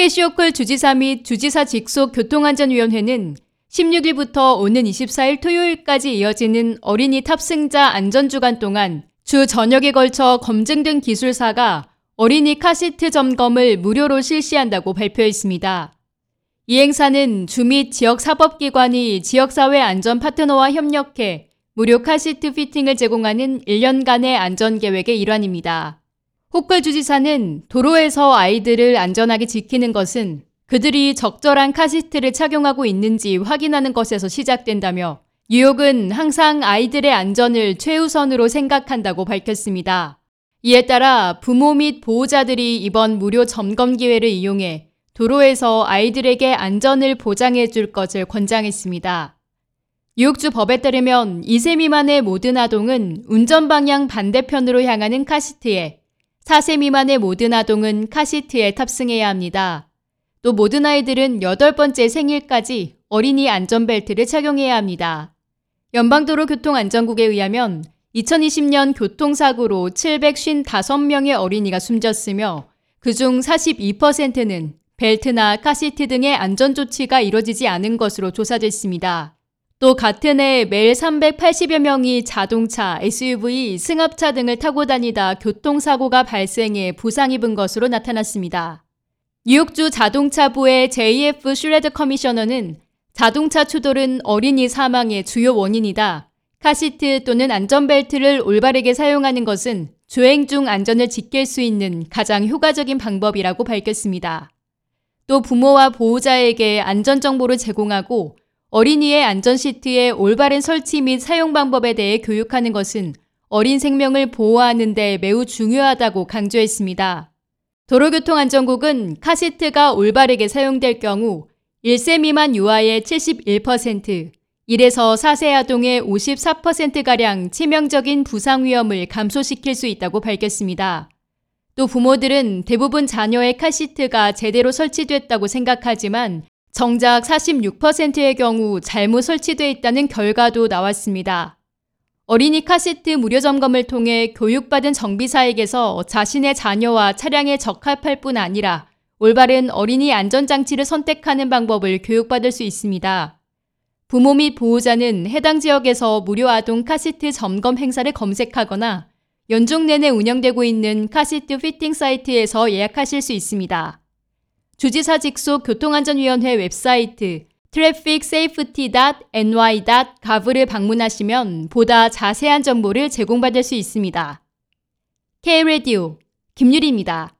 캐시 호컬 주지사 및 주지사 직속 교통안전위원회는 16일부터 오는 24일 토요일까지 이어지는 어린이 탑승자 안전주간 동안 주 전역에 걸쳐 검증된 기술사가 어린이 카시트 점검을 무료로 실시한다고 발표했습니다. 이 행사는 주 및 지역 사법기관이 지역사회 안전 파트너와 협력해 무료 카시트 피팅을 제공하는 1년간의 안전계획의 일환입니다. 호컬 주지사는 도로에서 아이들을 안전하게 지키는 것은 그들이 적절한 카시트를 착용하고 있는지 확인하는 것에서 시작된다며 뉴욕은 항상 아이들의 안전을 최우선으로 생각한다고 밝혔습니다. 이에 따라 부모 및 보호자들이 이번 무료 점검 기회를 이용해 도로에서 아이들에게 안전을 보장해 줄 것을 권장했습니다. 뉴욕주 법에 따르면 2세 미만의 모든 아동은 운전 방향 반대편으로 향하는 카시트에, 4세 미만의 모든 아동은 카시트에 탑승해야 합니다. 또 모든 아이들은 8번째 생일까지 어린이 안전벨트를 착용해야 합니다. 연방도로교통안전국에 의하면 2020년 교통사고로 755명의 어린이가 숨졌으며 그중 42%는 벨트나 카시트 등의 안전조치가 이뤄지지 않은 것으로 조사됐습니다. 또 같은 해 매일 380여 명이 자동차, SUV, 승합차 등을 타고 다니다 교통사고가 발생해 부상 입은 것으로 나타났습니다. 뉴욕주 자동차부의 JF 슈로더 커미셔너는 자동차 추돌은 어린이 사망의 주요 원인이다. 카시트 또는 안전벨트를 올바르게 사용하는 것은 주행 중 안전을 지킬 수 있는 가장 효과적인 방법이라고 밝혔습니다. 또 부모와 보호자에게 안전 정보를 제공하고 어린이의 안전 시트의 올바른 설치 및 사용 방법에 대해 교육하는 것은 어린 생명을 보호하는 데 매우 중요하다고 강조했습니다. 도로교통안전국은 카시트가 올바르게 사용될 경우 1세 미만 유아의 71%, 1에서 4세 아동의 54%가량 치명적인 부상 위험을 감소시킬 수 있다고 밝혔습니다. 또 부모들은 대부분 자녀의 카시트가 제대로 설치됐다고 생각하지만 정작 46%의 경우 잘못 설치되어 있다는 결과도 나왔습니다. 어린이 카시트 무료 점검을 통해 교육받은 정비사에게서 자신의 자녀와 차량에 적합할 뿐 아니라 올바른 어린이 안전장치를 선택하는 방법을 교육받을 수 있습니다. 부모 및 보호자는 해당 지역에서 무료 아동 카시트 점검 행사를 검색하거나 연중 내내 운영되고 있는 카시트 피팅 사이트에서 예약하실 수 있습니다. 주지사 직속 교통안전위원회 웹사이트 trafficsafety.ny.gov를 방문하시면 보다 자세한 정보를 제공받을 수 있습니다. K-Radio 김유리입니다.